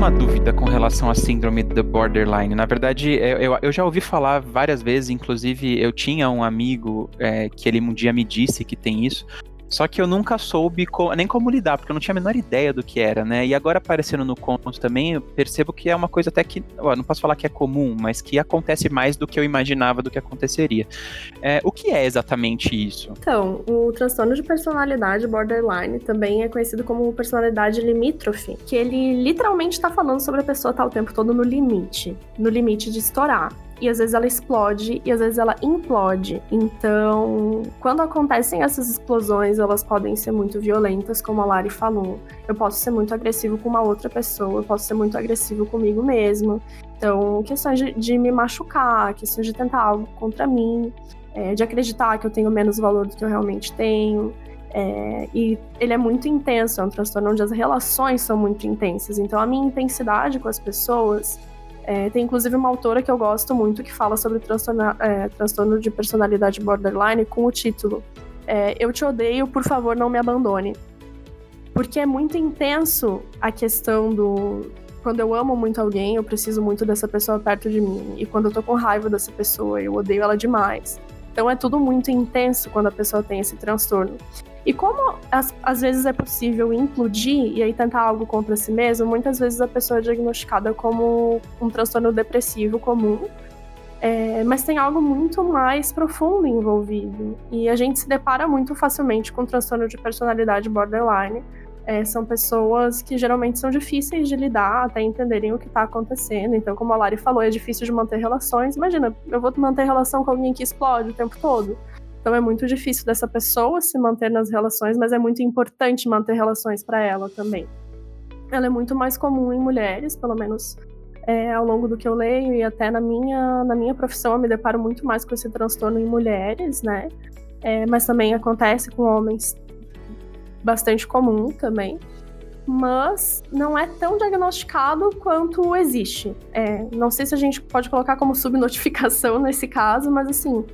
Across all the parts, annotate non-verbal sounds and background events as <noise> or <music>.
uma dúvida com relação à síndrome do borderline. Na verdade, eu, eu já ouvi falar várias vezes, inclusive eu tinha um amigo é, que ele um dia me disse que tem isso, só que eu nunca soube co nem como lidar, porque eu não tinha a menor ideia do que era, né? E agora aparecendo no conto também, eu percebo que é uma coisa até que, ó, não posso falar que é comum, mas que acontece mais do que eu imaginava do que aconteceria. É, o que é exatamente isso? Então, o transtorno de personalidade borderline também é conhecido como personalidade limítrofe, que ele literalmente está falando sobre a pessoa estar tá o tempo todo no limite, no limite de estourar e às vezes ela explode e às vezes ela implode. Então, quando acontecem essas explosões, elas podem ser muito violentas, como a Lari falou. Eu posso ser muito agressivo com uma outra pessoa, eu posso ser muito agressivo comigo mesmo. Então, questões de, de me machucar, questões de tentar algo contra mim, é, de acreditar que eu tenho menos valor do que eu realmente tenho. É, e ele é muito intenso, é um transtorno onde as relações são muito intensas. Então, a minha intensidade com as pessoas é, tem inclusive uma autora que eu gosto muito que fala sobre transtorno, é, transtorno de personalidade borderline com o título é, Eu te odeio, por favor, não me abandone. Porque é muito intenso a questão do. Quando eu amo muito alguém, eu preciso muito dessa pessoa perto de mim. E quando eu tô com raiva dessa pessoa, eu odeio ela demais. Então é tudo muito intenso quando a pessoa tem esse transtorno. E como às, às vezes é possível implodir e aí tentar algo contra si mesmo, muitas vezes a pessoa é diagnosticada como um transtorno depressivo comum, é, mas tem algo muito mais profundo envolvido. E a gente se depara muito facilmente com transtorno de personalidade borderline. É, são pessoas que geralmente são difíceis de lidar até entenderem o que está acontecendo. Então, como a Lari falou, é difícil de manter relações. Imagina, eu vou manter relação com alguém que explode o tempo todo. Então é muito difícil dessa pessoa se manter nas relações, mas é muito importante manter relações para ela também. Ela é muito mais comum em mulheres, pelo menos é, ao longo do que eu leio e até na minha, na minha profissão eu me deparo muito mais com esse transtorno em mulheres, né? É, mas também acontece com homens bastante comum também. Mas não é tão diagnosticado quanto existe. É, não sei se a gente pode colocar como <laughs> subnotificação nesse caso, mas assim,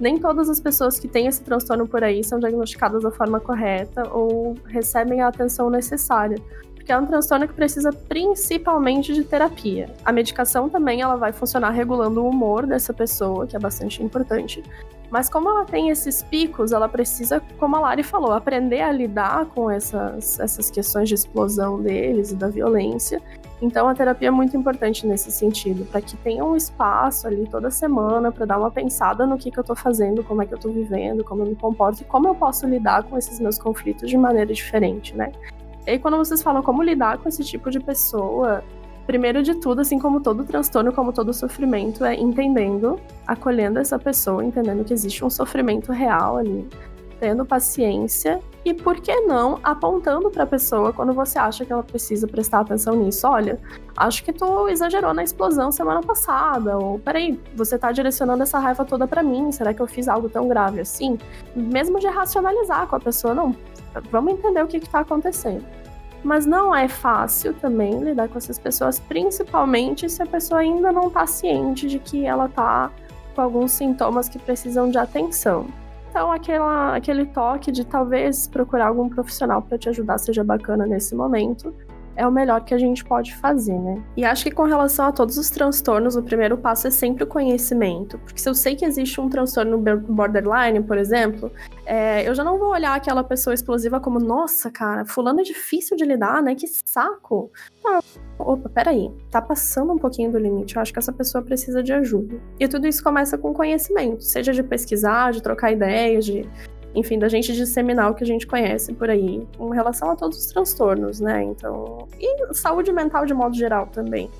nem todas as pessoas que têm esse transtorno por aí são diagnosticadas da forma correta ou recebem a atenção necessária, porque é um transtorno que precisa principalmente de terapia. A medicação também ela vai funcionar regulando o humor dessa pessoa, que é bastante importante. Mas como ela tem esses picos, ela precisa, como a Lari falou, aprender a lidar com essas, essas questões de explosão deles e da violência então a terapia é muito importante nesse sentido, para que tenha um espaço ali toda semana para dar uma pensada no que, que eu estou fazendo, como é que eu estou vivendo, como eu me comporto e como eu posso lidar com esses meus conflitos de maneira diferente, né? E aí, quando vocês falam como lidar com esse tipo de pessoa, primeiro de tudo, assim como todo transtorno, como todo sofrimento, é entendendo, acolhendo essa pessoa, entendendo que existe um sofrimento real ali, tendo paciência e por que não apontando para a pessoa quando você acha que ela precisa prestar atenção nisso. Olha, acho que tu exagerou na explosão semana passada, ou peraí, você tá direcionando essa raiva toda para mim, será que eu fiz algo tão grave assim? Mesmo de racionalizar com a pessoa, não, vamos entender o que está acontecendo. Mas não é fácil também lidar com essas pessoas, principalmente se a pessoa ainda não está ciente de que ela está com alguns sintomas que precisam de atenção. Então, aquela, aquele toque de talvez procurar algum profissional para te ajudar seja bacana nesse momento é o melhor que a gente pode fazer, né? E acho que com relação a todos os transtornos, o primeiro passo é sempre o conhecimento. Porque se eu sei que existe um transtorno borderline, por exemplo, é, eu já não vou olhar aquela pessoa explosiva como, nossa, cara, fulano é difícil de lidar, né? Que saco. Não. Opa, peraí, tá passando um pouquinho do limite. Eu acho que essa pessoa precisa de ajuda. E tudo isso começa com conhecimento, seja de pesquisar, de trocar ideias, de enfim, da gente disseminar o que a gente conhece por aí com relação a todos os transtornos, né? Então, e saúde mental de modo geral também.